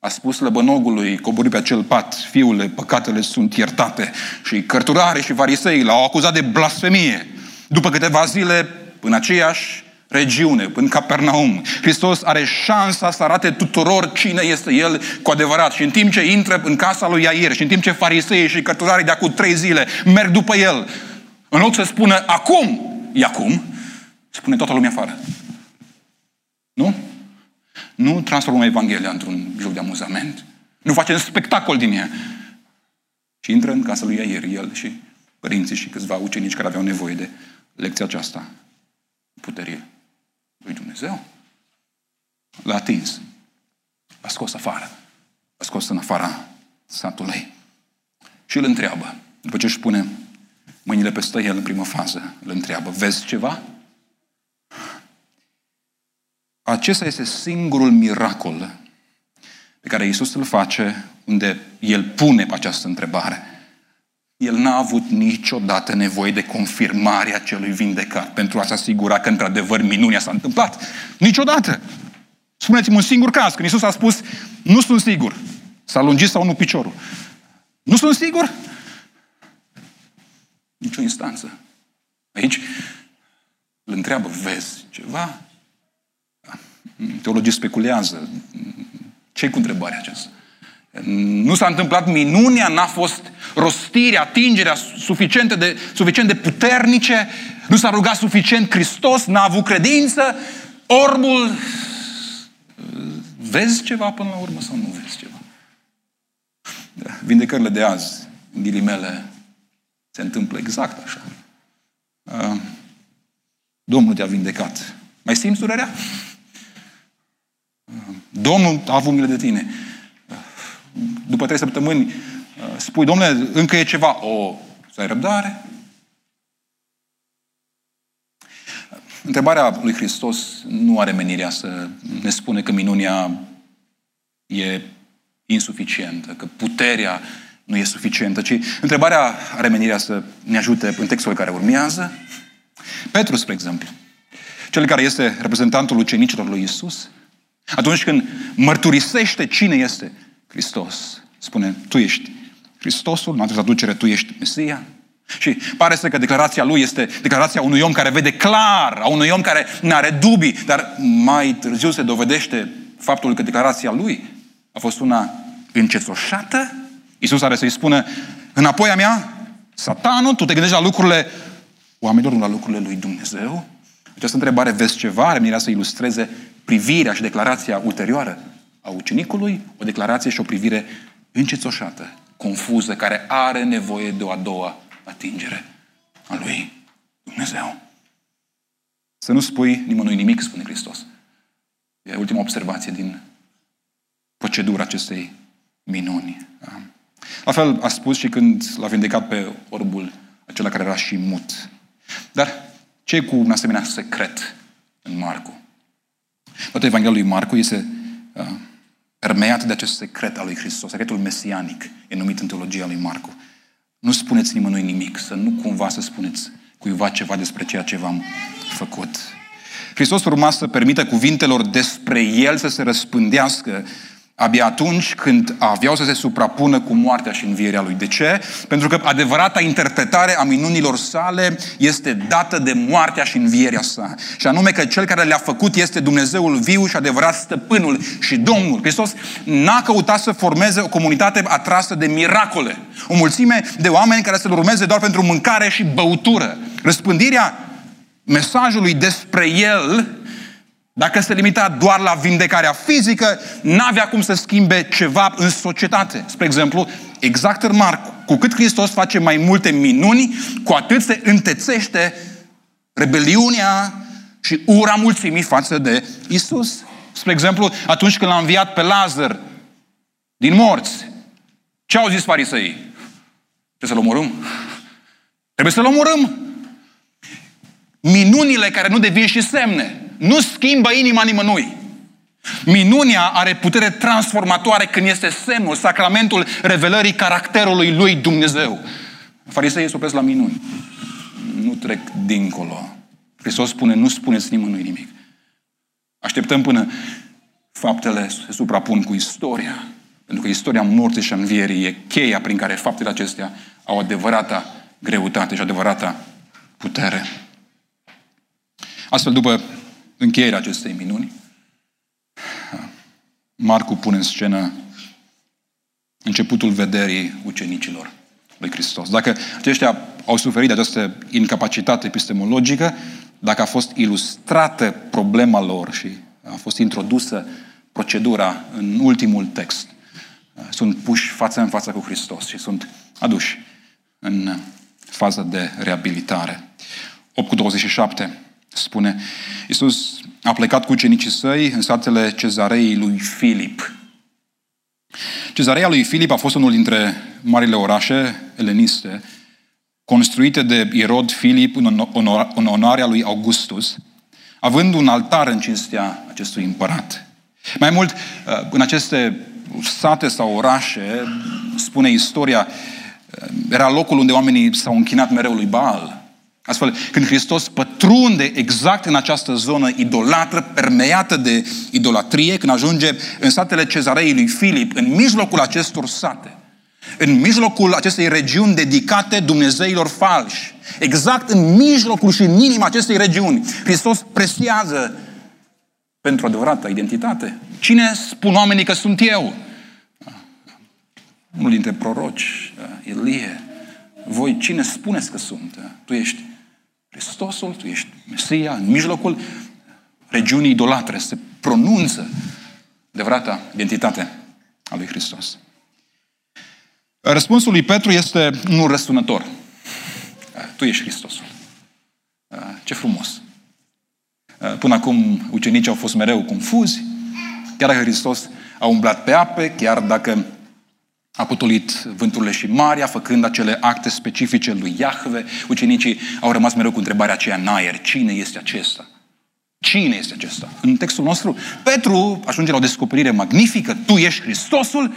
B: a spus lăbănogului coborât pe acel pat, fiule, păcatele sunt iertate. Și cărturare și farisei l-au acuzat de blasfemie. După câteva zile, în aceeași regiune, în Capernaum. Hristos are șansa să arate tuturor cine este El cu adevărat. Și în timp ce intră în casa lui Iair și în timp ce farisei și cărturarii de acum trei zile merg după El, în loc să spună acum, e acum, spune toată lumea afară. Nu? Nu transformăm Evanghelia într-un joc de amuzament. Nu facem spectacol din ea. Și intră în casa lui Iair, el și părinții și câțiva ucenici care aveau nevoie de lecția aceasta. Puterie lui Dumnezeu. L-a atins. L-a scos afară. L-a scos în afara satului. Și îl întreabă. După ce își pune mâinile peste el în primă fază, îl întreabă, vezi ceva? Acesta este singurul miracol pe care Iisus îl face unde El pune această întrebare. El n-a avut niciodată nevoie de confirmarea celui vindecat pentru a se asigura că într-adevăr minunea s-a întâmplat. Niciodată! Spuneți-mi un singur caz, când Iisus a spus, nu sunt sigur, s-a lungit sau nu piciorul. Nu sunt sigur? Nicio instanță. Aici îl întreabă, vezi ceva? Teologii speculează. ce cu întrebarea aceasta? Nu s-a întâmplat minunea, n-a fost rostirea, atingerea suficient de, suficient de puternice, nu s-a rugat suficient Hristos, n-a avut credință, orbul... Vezi ceva până la urmă sau nu vezi ceva? Da. Vindecările de azi, în ghilimele, se întâmplă exact așa. Domnul te-a vindecat. Mai simți durerea? Domnul a avut milă de tine. După trei săptămâni spui, domnule, încă e ceva. O, să ai răbdare. Întrebarea lui Hristos nu are menirea să ne spune că minunia e insuficientă, că puterea nu e suficientă, ci întrebarea are menirea să ne ajute în textul care urmează. Petru, spre exemplu, cel care este reprezentantul ucenicilor lui Isus, atunci când mărturisește cine este Hristos, spune, tu ești Hristosul, în altă traducere, tu ești Mesia. Și pare să că declarația lui este declarația unui om care vede clar, a unui om care nu are dubii, dar mai târziu se dovedește faptul că declarația lui a fost una încețoșată. Iisus are să-i spună, înapoi a mea, satanul, tu te gândești la lucrurile oamenilor, nu la lucrurile lui Dumnezeu? Această întrebare, vezi ceva, are să ilustreze privirea și declarația ulterioară a ucenicului, o declarație și o privire încețoșată, confuză, care are nevoie de o a doua atingere a lui Dumnezeu. Să nu spui nimănui nimic, spune Hristos. E ultima observație din procedura acestei minuni. Da? La fel a spus și când l-a vindecat pe orbul acela care era și mut. Dar ce cu un asemenea secret în Marcu? Toată Evanghelia lui Marcu este uh, permeat de acest secret al lui Hristos, secretul mesianic, e numit în teologia lui Marcu. Nu spuneți nimănui nimic, să nu cumva să spuneți cuiva ceva despre ceea ce v-am făcut. Hristos urma să permită cuvintelor despre El să se răspândească abia atunci când aveau să se suprapună cu moartea și învierea lui. De ce? Pentru că adevărata interpretare a minunilor sale este dată de moartea și învierea sa. Și anume că cel care le-a făcut este Dumnezeul viu și adevărat stăpânul și Domnul. Hristos n-a căutat să formeze o comunitate atrasă de miracole. O mulțime de oameni care să-L urmeze doar pentru mâncare și băutură. Răspândirea mesajului despre El Dacă se limita doar la vindecarea fizică, n-avea cum să schimbe ceva în societate. Spre exemplu, exact în Marcu, cu cât Hristos face mai multe minuni, cu atât se întețește rebeliunea și ura mulțimii față de Isus. Spre exemplu, atunci când l-a înviat pe Lazar din morți, ce au zis farisăii? Trebuie să-l omorâm? Trebuie să-l omorâm. Minunile care nu devin și semne nu schimbă inima nimănui. Minunia are putere transformatoare când este semnul, sacramentul revelării caracterului lui Dumnezeu. Fariseii se opresc la minuni. Nu trec dincolo. Hristos spune, nu spuneți nimănui nimic. Așteptăm până faptele se suprapun cu istoria. Pentru că istoria morții și învierii e cheia prin care faptele acestea au adevărata greutate și adevărata putere. Astfel, după încheierea acestei minuni, Marcu pune în scenă începutul vederii ucenicilor lui Hristos. Dacă aceștia au suferit de această incapacitate epistemologică, dacă a fost ilustrată problema lor și a fost introdusă procedura în ultimul text, sunt puși față în față cu Hristos și sunt aduși în fază de reabilitare. 8 cu 27 spune, Iisus a plecat cu ucenicii săi în satele cezarei lui Filip. Cezarea lui Filip a fost unul dintre marile orașe eleniste construite de Irod Filip în onoarea lui Augustus, având un altar în cinstea acestui împărat. Mai mult, în aceste sate sau orașe, spune istoria, era locul unde oamenii s-au închinat mereu lui Baal. Astfel, când Hristos pătrunde exact în această zonă idolatră, permeată de idolatrie, când ajunge în satele cezarei lui Filip, în mijlocul acestor sate, în mijlocul acestei regiuni dedicate Dumnezeilor falși, exact în mijlocul și în inima acestei regiuni, Hristos presează pentru adevărată identitate. Cine spun oamenii că sunt eu? Unul dintre proroci, Ilie. Voi cine spuneți că sunt? Tu ești Hristosul, tu ești Mesia, în mijlocul regiunii idolatre. Se pronunță adevărata identitate a lui Hristos. Răspunsul lui Petru este nu răsunător. Tu ești Hristosul. Ce frumos! Până acum ucenicii au fost mereu confuzi, chiar dacă Hristos a umblat pe ape, chiar dacă a potolit vânturile și marea, făcând acele acte specifice lui Iahve, ucenicii au rămas mereu cu întrebarea aceea în aer. Cine este acesta? Cine este acesta? În textul nostru, Petru ajunge la o descoperire magnifică. Tu ești Hristosul.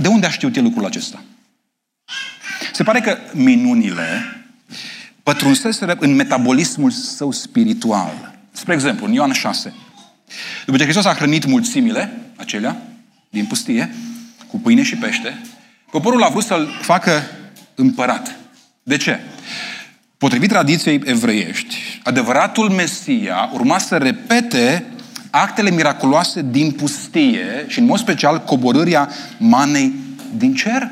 B: De unde a știut el lucrul acesta? Se pare că minunile pătrunseseră în metabolismul său spiritual. Spre exemplu, în Ioan 6, după ce Hristos a hrănit mulțimile acelea din pustie, cu pâine și pește, poporul a vrut să-l facă împărat. De ce? Potrivit tradiției evreiești, adevăratul Mesia urma să repete actele miraculoase din pustie și în mod special coborârea manei din cer.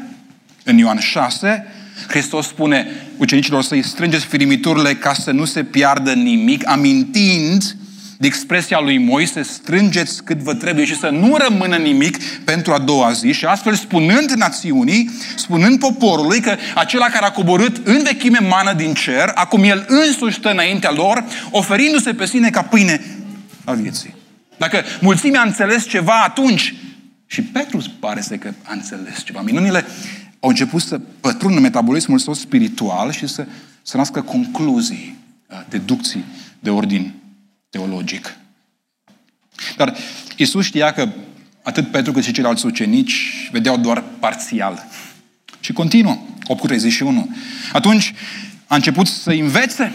B: În Ioan 6, Hristos spune ucenicilor să-i strângeți firimiturile ca să nu se piardă nimic, amintind de expresia lui Moise, strângeți cât vă trebuie și să nu rămână nimic pentru a doua zi și astfel spunând națiunii, spunând poporului că acela care a coborât în vechime mană din cer, acum el însuși stă înaintea lor, oferindu-se pe sine ca pâine a vieții. Dacă mulțimea a înțeles ceva atunci, și Petru pare să că a înțeles ceva, minunile au început să pătrundă metabolismul său spiritual și să, să nască concluzii, deducții de ordin teologic. Dar Isus știa că atât Petru cât și ceilalți ucenici vedeau doar parțial. Și continuă, 8 cu 31. Atunci a început să învețe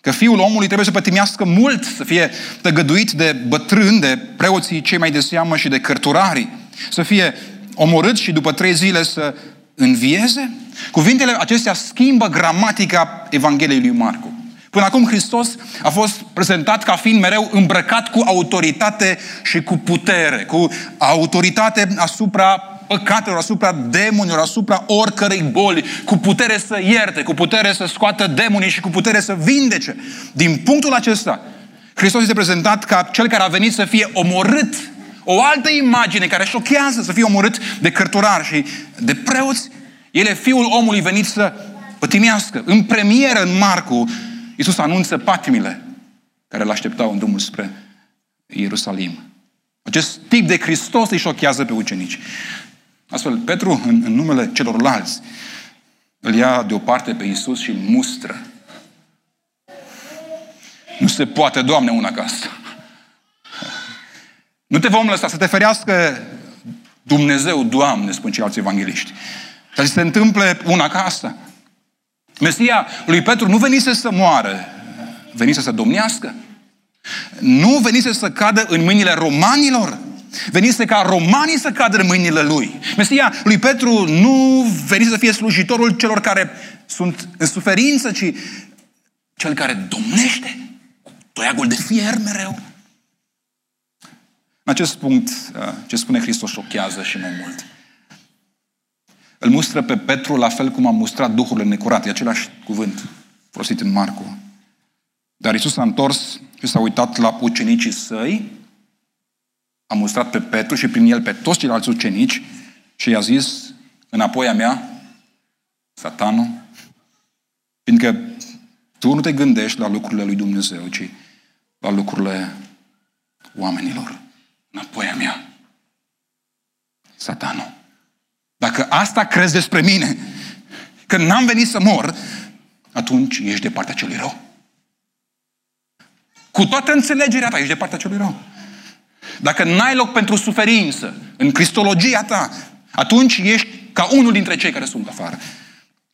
B: că fiul omului trebuie să pătimească mult, să fie tăgăduit de bătrâni, de preoții cei mai de seamă și de cărturarii, să fie omorât și după trei zile să învieze. Cuvintele acestea schimbă gramatica Evangheliei lui Marcu. Până acum Hristos a fost prezentat ca fiind mereu îmbrăcat cu autoritate și cu putere, cu autoritate asupra păcatelor, asupra demonilor, asupra oricărei boli, cu putere să ierte, cu putere să scoată demonii și cu putere să vindece. Din punctul acesta, Hristos este prezentat ca cel care a venit să fie omorât. O altă imagine care șochează să fie omorât de cărturari și de preoți. El e fiul omului venit să pătimească. În premieră, în Marcu, Iisus anunță patimile care îl așteptau în drumul spre Ierusalim. Acest tip de Hristos îi șochează pe ucenici. Astfel, Petru, în, în numele celorlalți, îl ia deoparte pe Iisus și îl mustră. Nu se poate, Doamne, una ca asta. Nu te vom lăsa să te ferească Dumnezeu, Doamne, spun ceilalți evangeliști. Dar se întâmple una ca asta. Mesia lui Petru nu venise să moară, venise să domnească. Nu venise să cadă în mâinile romanilor, venise ca romanii să cadă în mâinile lui. Mesia lui Petru nu venise să fie slujitorul celor care sunt în suferință, ci cel care domnește cu toiagul de fier mereu. În acest punct, uh, ce spune Hristos șochează și mai mult. Îl mustră pe Petru la fel cum a mustrat duhurile necurate. E același cuvânt folosit în Marcu. Dar Isus s-a întors și s-a uitat la ucenicii săi, a mustrat pe Petru și prin el pe toți ceilalți ucenici și i-a zis, înapoi a mea, satanul, fiindcă tu nu te gândești la lucrurile lui Dumnezeu, ci la lucrurile oamenilor. Înapoi a mea, satanul. Dacă asta crezi despre mine, că n-am venit să mor, atunci ești de partea celui rău. Cu toată înțelegerea ta, ești de partea celui rău. Dacă n-ai loc pentru suferință în cristologia ta, atunci ești ca unul dintre cei care sunt afară.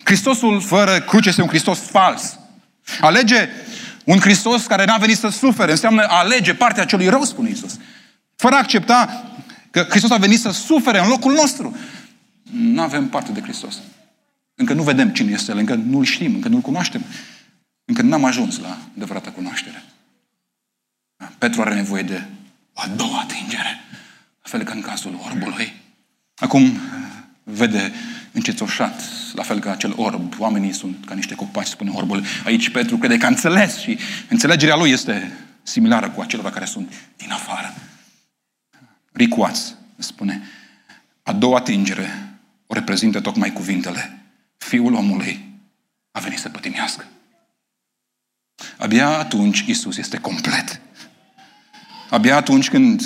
B: Hristosul fără cruce este un Hristos fals. Alege un Hristos care n-a venit să sufere, înseamnă alege partea celui rău, spune Isus. Fără a accepta că Hristos a venit să sufere în locul nostru. Nu avem parte de Hristos. Încă nu vedem cine este El, încă nu-L știm, încă nu-L cunoaștem. Încă n-am ajuns la adevărata cunoaștere. Petru are nevoie de o a doua atingere. La fel ca în cazul orbului. Acum vede încețoșat, la fel ca acel orb. Oamenii sunt ca niște copaci, spune orbul. Aici Petru crede că a înțeles și înțelegerea lui este similară cu acelora care sunt din afară. Ricoaț, spune. A doua atingere o reprezintă tocmai cuvintele. Fiul omului a venit să pătimească. Abia atunci Isus este complet. Abia atunci când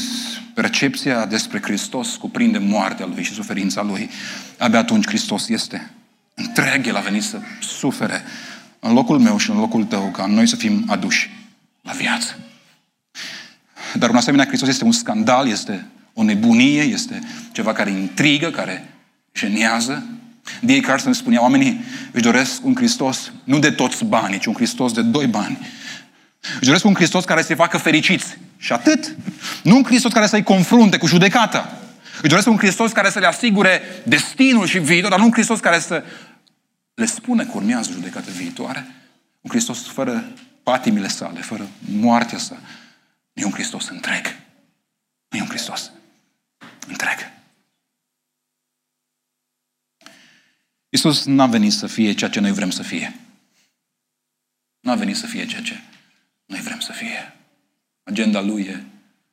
B: percepția despre Hristos cuprinde moartea Lui și suferința Lui, abia atunci Hristos este întreg. El a venit să sufere în locul meu și în locul tău, ca noi să fim aduși la viață. Dar un asemenea Hristos este un scandal, este o nebunie, este ceva care intrigă, care jenează. D.A. Carson spunea, oamenii își doresc un Hristos nu de toți banii, ci un Hristos de doi bani. Își doresc un Hristos care să-i facă fericiți. Și atât. Nu un Hristos care să-i confrunte cu judecata. Își doresc un Hristos care să le asigure destinul și viitor, dar nu un Hristos care să le spună că urmează judecată viitoare. Un Hristos fără patimile sale, fără moartea sa. Nu e un Hristos întreg. Nu e un Hristos întreg. Iisus n-a venit să fie ceea ce noi vrem să fie. N-a venit să fie ceea ce noi vrem să fie. Agenda Lui e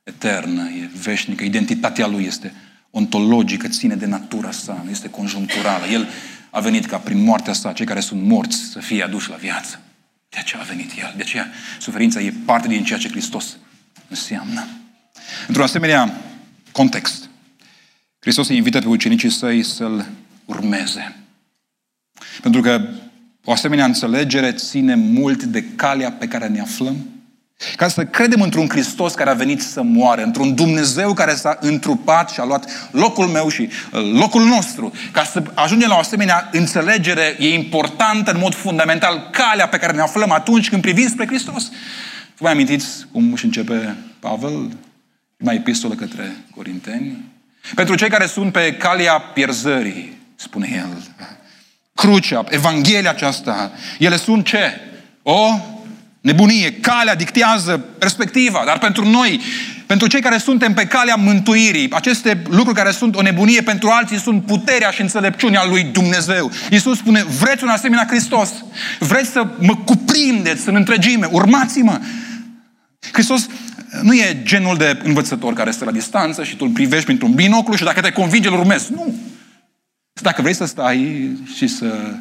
B: eternă, e veșnică, identitatea Lui este ontologică, ține de natura sa, nu este conjuncturală. El a venit ca prin moartea sa, cei care sunt morți, să fie aduși la viață. De aceea a venit El. De aceea suferința e parte din ceea ce Hristos înseamnă. Într-un asemenea context, Hristos îi invită pe ucenicii săi să-L urmeze. Pentru că o asemenea înțelegere ține mult de calea pe care ne aflăm. Ca să credem într-un Hristos care a venit să moară, într-un Dumnezeu care s-a întrupat și a luat locul meu și uh, locul nostru. Ca să ajungem la o asemenea înțelegere, e importantă în mod fundamental calea pe care ne aflăm atunci când privim spre Hristos. Vă mai amintiți cum își începe Pavel? Mai epistolă către Corinteni? Pentru cei care sunt pe calea pierzării, spune el, crucea, Evanghelia aceasta, ele sunt ce? O nebunie. Calea dictează perspectiva. Dar pentru noi, Pentru cei care suntem pe calea mântuirii, aceste lucruri care sunt o nebunie pentru alții sunt puterea și înțelepciunea lui Dumnezeu. Iisus spune, vreți un asemenea Hristos? Vreți să mă cuprindeți în întregime? Urmați-mă! Hristos nu e genul de învățător care stă la distanță și tu îl privești printr-un binoclu și dacă te convinge, îl urmezi. Nu! Dacă vrei să stai și să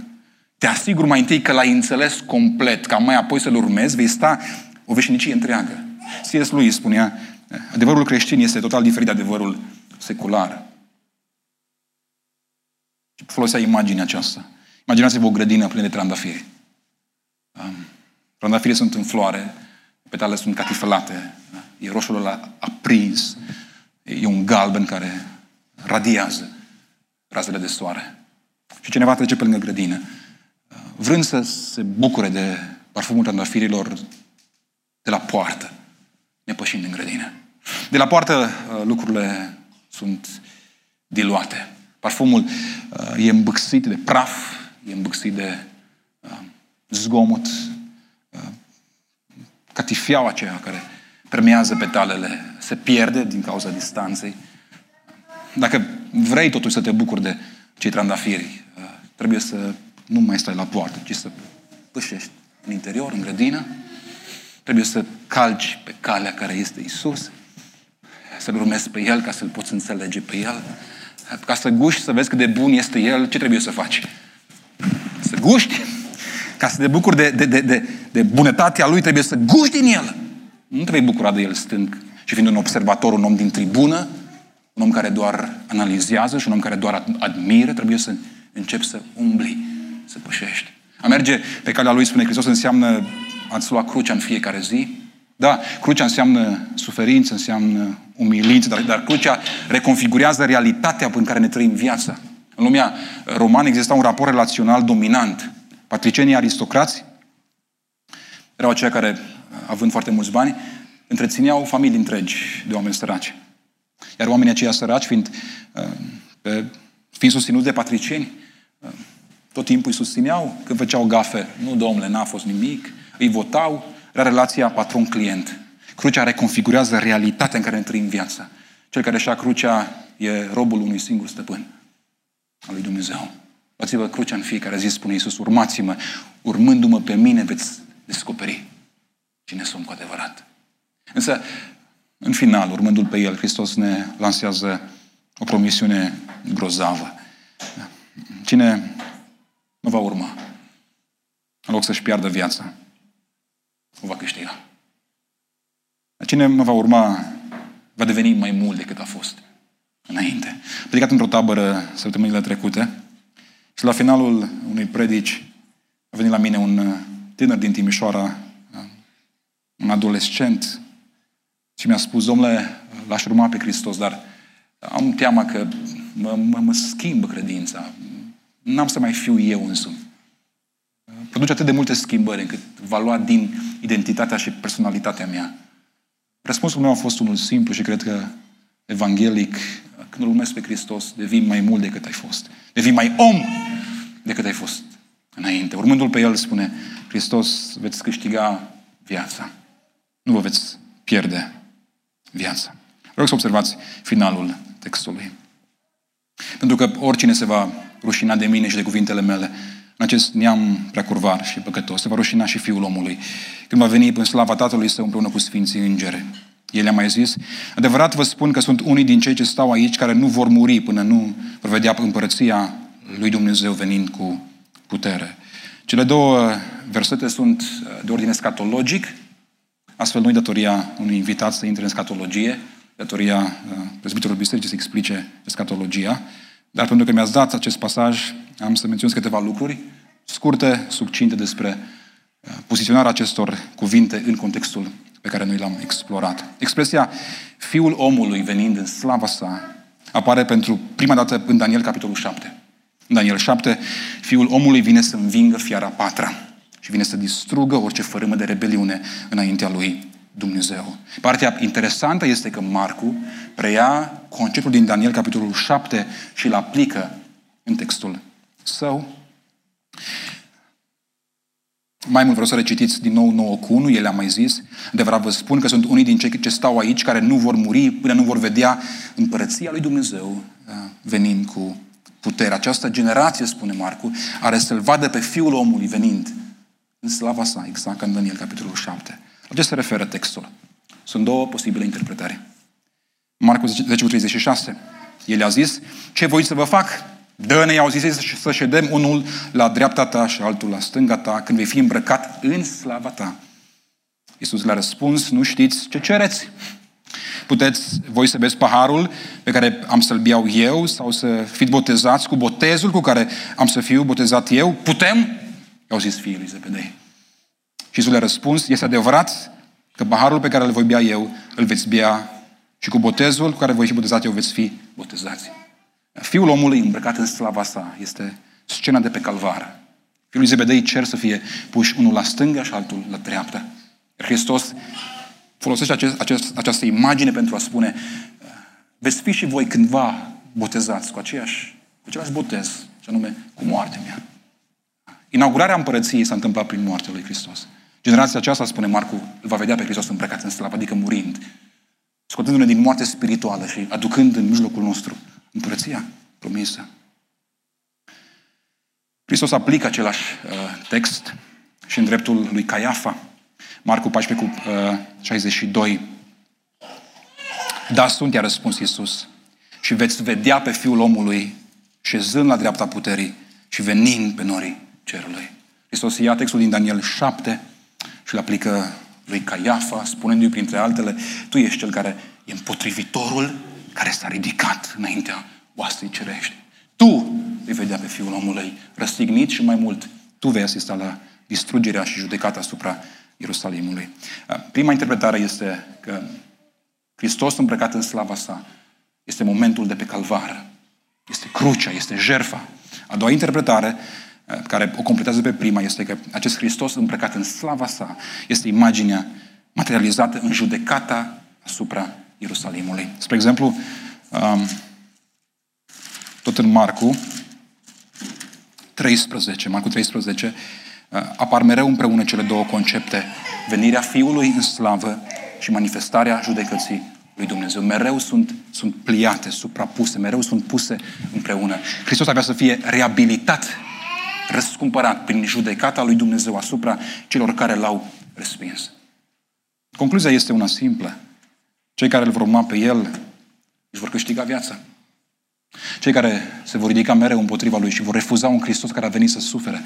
B: te asiguri mai întâi că l-ai înțeles complet, ca mai apoi să-l urmezi, vei sta o veșnicie întreagă. C.S. lui spunea, adevărul creștin este total diferit de adevărul secular. Folosea imaginea aceasta. Imaginați-vă o grădină plină de trandafiri. Um, trandafirii sunt în floare, petalele sunt catifelate, da? e roșul ăla aprins, e un galben care radiază razele de soare. Și cineva trece pe lângă grădină, vrând să se bucure de parfumul trandafirilor de la poartă, nepășind în grădină. De la poartă uh, lucrurile sunt diluate. Parfumul uh, e îmbâxit de praf, e îmbâxit de uh, zgomot, catifiaua aceea care permează petalele se pierde din cauza distanței. Dacă vrei totuși să te bucuri de cei trandafiri, trebuie să nu mai stai la poartă, ci să pășești în interior, în grădină. Trebuie să calci pe calea care este Isus, să-L urmezi pe El ca să-L poți înțelege pe El. Ca să guști, să vezi cât de bun este El, ce trebuie să faci? Să guști, ca să te bucuri de, de, de, de, de bunătatea Lui, trebuie să guști din El. Nu te vei bucura de El stând și fiind un observator, un om din tribună, un om care doar analizează și un om care doar admiră, trebuie să începi să umbli, să pășești. A merge pe calea Lui, spune Hristos, înseamnă ați lua crucea în fiecare zi. Da, crucea înseamnă suferință, înseamnă umilință, dar, dar crucea reconfigurează realitatea în care ne trăim viața. În lumea romană exista un raport relațional dominant. Patricienii aristocrați erau aceia care, având foarte mulți bani, întrețineau familii întregi de oameni săraci. Iar oamenii aceia săraci, fiind, uh, pe, fiind susținuți de patricieni, uh, tot timpul îi susțineau când făceau gafe. Nu, domnule, n-a fost nimic. Îi votau. Era relația patron-client. Crucea reconfigurează realitatea în care ne trăim viața. Cel care și-a crucea e robul unui singur stăpân, al lui Dumnezeu. Luați-vă crucea în fiecare zi, spune Iisus, urmați-mă, urmându-mă pe mine veți descoperi cine sunt cu adevărat. Însă, în final, urmându-L pe El, Hristos ne lansează o promisiune grozavă. Cine nu va urma, în loc să-și piardă viața, o va câștiga. Cine mă va urma va deveni mai mult decât a fost înainte. Am predicat într-o tabără săptămânile trecute și la finalul unei predici a venit la mine un tânăr din Timișoara, un adolescent, și mi-a spus, domnule, l-aș urma pe Hristos, dar am teama că mă, mă, mă schimbă credința. N-am să mai fiu eu însumi. Produce atât de multe schimbări încât va lua din identitatea și personalitatea mea. Răspunsul meu a fost unul simplu și cred că evanghelic. Când îl urmezi pe Hristos, devii mai mult decât ai fost. Devii mai om decât ai fost înainte. Urmându-L pe El spune, Hristos, veți câștiga viața. Nu vă veți pierde viața. Rog să observați finalul textului. Pentru că oricine se va rușina de mine și de cuvintele mele în acest neam prea curvar și păcătos, se va rușina și Fiul omului când va veni în slava Tatălui Său împreună cu Sfinții Îngere. El a mai zis, adevărat vă spun că sunt unii din cei ce stau aici care nu vor muri până nu vor vedea împărăția lui Dumnezeu venind cu putere. Cele două versete sunt de ordine scatologic, astfel nu-i datoria unui invitat să intre în scatologie, datoria uh, prezbiterului bisericii să explice scatologia, dar pentru că mi-ați dat acest pasaj, am să menționez câteva lucruri scurte, succinte despre uh, poziționarea acestor cuvinte în contextul pe care noi l-am explorat. Expresia Fiul omului venind în slava sa apare pentru prima dată în Daniel, capitolul 7. În Daniel 7, Fiul omului vine să învingă fiara patra și vine să distrugă orice fărâmă de rebeliune înaintea lui Dumnezeu. Partea interesantă este că Marcu preia conceptul din Daniel, capitolul 7, și îl aplică în textul său. Mai mult vreau să recitiți din nou 9 cu 1, el a mai zis. Adevărat vă spun că sunt unii din cei ce stau aici care nu vor muri până nu vor vedea împărăția lui Dumnezeu uh, venind cu putere. Această generație, spune Marcu, are să-L vadă pe Fiul omului venind în slava sa, exact ca în Daniel, capitolul 7. La ce se referă textul? Sunt două posibile interpretări. Marcu 10, 36. El a zis, ce voi să vă fac? Dă-ne, au zis să ședem unul la dreapta ta și altul la stânga ta, când vei fi îmbrăcat în slava ta. Iisus le-a răspuns, nu știți ce cereți? Puteți voi să beți paharul pe care am să-l beau eu sau să fiți botezați cu botezul cu care am să fiu botezat eu? Putem? I-au zis fiii lui Zebedei. Și Iisus le-a răspuns, este adevărat că paharul pe care îl voi bea eu, îl veți bea și cu botezul cu care voi fi botezat eu veți fi botezați. Fiul omului îmbrăcat în slava sa este scena de pe calvar. Fiul lui Zebedei cer să fie puși unul la stânga și altul la dreapta. Hristos folosește acest, acest, această imagine pentru a spune veți fi și voi cândva botezați cu aceeași, cu același botez, și anume cu moartea mea. Inaugurarea împărăției s-a întâmplat prin moartea lui Hristos. Generația aceasta, spune Marcu, îl va vedea pe Hristos îmbrăcat în slavă, adică murind, scoțându-ne din moarte spirituală și aducând în mijlocul nostru împărăția promisă. Hristos aplică același uh, text și în dreptul lui Caiafa, Marcu 14 cu uh, 62. Da, sunt, i-a răspuns Iisus, și veți vedea pe Fiul omului șezând la dreapta puterii și venind pe norii cerului. Hristos ia textul din Daniel 7 și îl aplică lui Caiafa, spunându-i printre altele, tu ești cel care e împotrivitorul care s-a ridicat înaintea oastei cerești. Tu vei vedea pe Fiul omului răstignit și mai mult, tu vei asista la distrugerea și judecata asupra Ierusalimului. Prima interpretare este că Hristos îmbrăcat în slava sa este momentul de pe calvar. Este crucea, este jerfa. A doua interpretare care o completează pe prima este că acest Hristos îmbrăcat în slava sa este imaginea materializată în judecata asupra Ierusalimului. Spre exemplu, um, tot în Marcu 13, Marcu 13, uh, apar mereu împreună cele două concepte, venirea Fiului în slavă și manifestarea judecății lui Dumnezeu. Mereu sunt, sunt pliate, suprapuse, mereu sunt puse împreună. Hristos avea să fie reabilitat, răscumpărat prin judecata lui Dumnezeu asupra celor care l-au respins. Concluzia este una simplă. Cei care îl vor urma pe El își vor câștiga viața. Cei care se vor ridica mereu împotriva Lui și vor refuza un Hristos care a venit să sufere,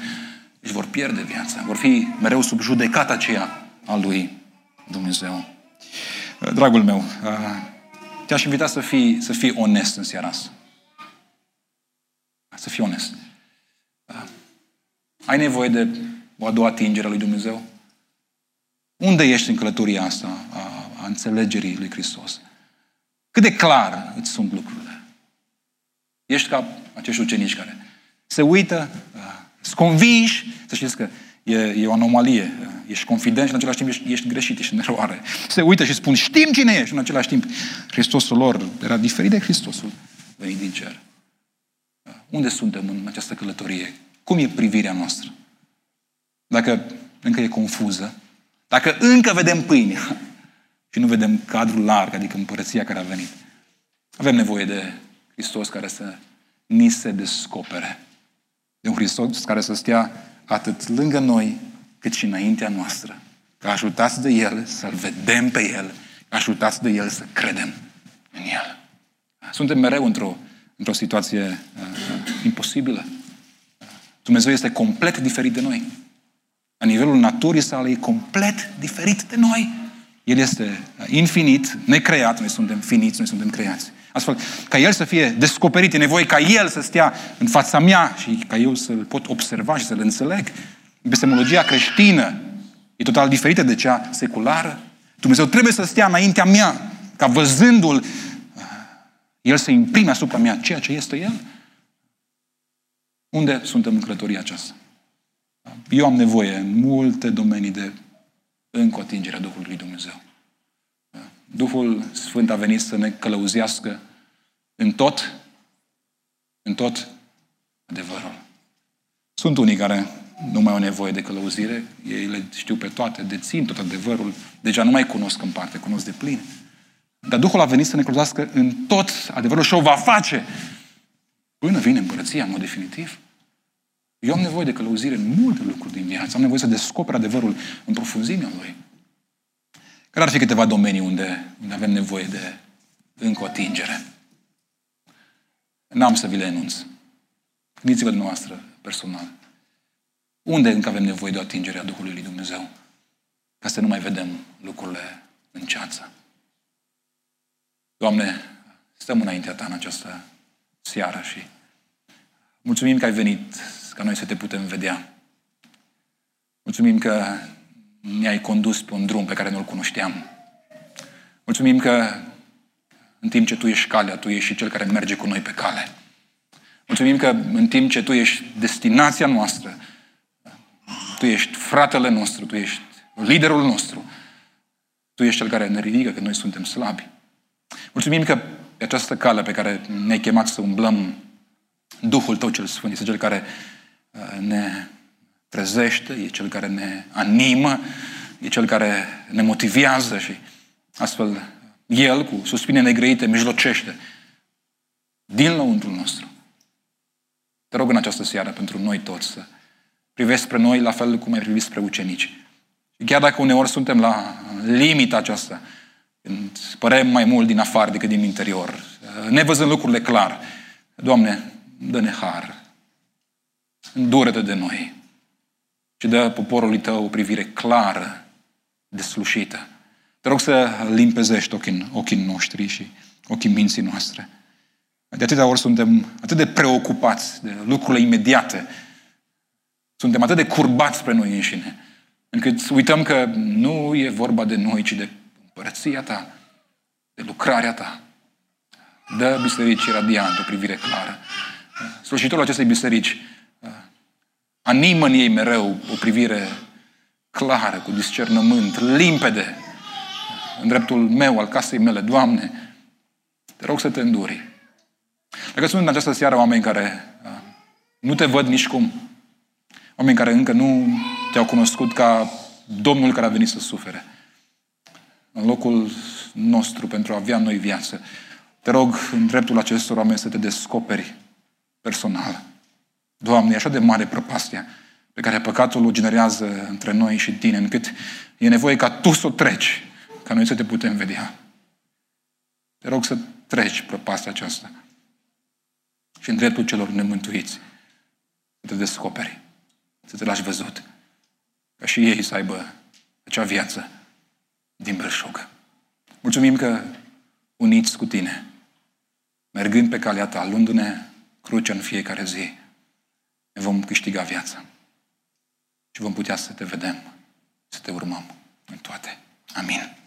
B: își vor pierde viața. Vor fi mereu sub judecata aceea a Lui Dumnezeu. Dragul meu, te-aș invita să fii, să fii onest în seara asta. Să fii onest. Ai nevoie de o a doua atingere a lui Dumnezeu? Unde ești în călătoria asta a, a înțelegerii lui Hristos? Cât de clar îți sunt lucrurile? Ești ca acești ucenici care se uită, sunt convinși, să știți că e, e o anomalie. Ești confident și în același timp ești, ești greșit, ești în eroare. Se uită și spun, știm cine ești, și în același timp Hristosul lor era diferit de Hristosul venit din cer. Unde suntem în această călătorie? Cum e privirea noastră? Dacă încă e confuză, dacă încă vedem pâine și nu vedem cadrul larg, adică împărăția care a venit, avem nevoie de Hristos care să ni se descopere. De un Hristos care să stea atât lângă noi, cât și înaintea noastră. Că ajutați de El să-L vedem pe El, ajutați de El să credem în El. Suntem mereu într-o, într-o situație uh, imposibilă. Dumnezeu este complet diferit de noi. La nivelul naturii sale e complet diferit de noi. El este infinit, necreat, noi suntem finiți, noi suntem creați. Astfel, ca El să fie descoperit, e nevoie ca El să stea în fața mea și ca eu să-L pot observa și să-L înțeleg. Epistemologia creștină e total diferită de cea seculară. Dumnezeu trebuie să stea înaintea mea, ca văzându-L, El să imprime asupra mea ceea ce este El. Unde suntem în călătoria aceasta? Eu am nevoie în multe domenii de încă o atingere a Duhului lui Dumnezeu. Duhul Sfânt a venit să ne călăuzească în tot, în tot adevărul. Sunt unii care nu mai au nevoie de călăuzire, ei le știu pe toate, dețin tot adevărul, deja nu mai cunosc în parte, cunosc de plin. Dar Duhul a venit să ne călăuzească în tot adevărul și o va face până vine împărăția, în mod definitiv. Eu am nevoie de călăuzire în multe lucruri din viață. Am nevoie să descoper adevărul în profunzimea lui. Care ar fi câteva domenii unde, unde avem nevoie de încă o atingere? N-am să vi le enunț. Gândiți-vă dumneavoastră personal. Unde încă avem nevoie de o atingere a Duhului lui Dumnezeu? Ca să nu mai vedem lucrurile în ceață. Doamne, stăm înaintea Ta în această seară și mulțumim că ai venit ca noi să te putem vedea. Mulțumim că ne-ai condus pe un drum pe care nu-l cunoșteam. Mulțumim că în timp ce Tu ești calea, Tu ești și Cel care merge cu noi pe cale. Mulțumim că în timp ce Tu ești destinația noastră, Tu ești fratele nostru, Tu ești liderul nostru, Tu ești Cel care ne ridică când noi suntem slabi. Mulțumim că pe această cale pe care ne-ai chemat să umblăm, Duhul Tău cel Sfânt este Cel care uh, ne trezește, e Cel care ne animă, e Cel care ne motivează și astfel El, cu suspine negrăite, mijlocește din lăuntrul nostru. Te rog în această seară pentru noi toți să privești spre noi la fel cum ai privit spre ucenici. Și chiar dacă uneori suntem la limita aceasta, când părem mai mult din afară decât din interior, nevăzând lucrurile clar, Doamne, dă-ne har, îndură de noi și dă poporului Tău o privire clară, deslușită. Te rog să limpezești ochii, ochii noștri și ochii minții noastre. De atâtea ori suntem atât de preocupați de lucrurile imediate, suntem atât de curbați spre noi înșine, încât uităm că nu e vorba de noi, ci de împărăția ta, de lucrarea ta. Dă bisericii radiant o privire clară. Slujitorul acestei biserici animă în ei mereu o privire clară, cu discernământ, limpede, în dreptul meu, al casei mele. Doamne, te rog să te înduri. Dacă sunt în această seară oameni care nu te văd nici cum, oameni care încă nu te-au cunoscut ca Domnul care a venit să sufere, în locul nostru pentru a avea noi viață. Te rog, în dreptul acestor oameni, să te descoperi personal. Doamne, e așa de mare prăpastia pe care păcatul o generează între noi și tine, încât e nevoie ca tu să o treci, ca noi să te putem vedea. Te rog să treci prăpastia aceasta și în dreptul celor nemântuiți să te descoperi, să te lași văzut, ca și ei să aibă acea viață din belșug. Mulțumim că uniți cu tine, mergând pe calea ta, luându-ne crucea în fiecare zi, ne vom câștiga viața și vom putea să te vedem, să te urmăm în toate. Amin.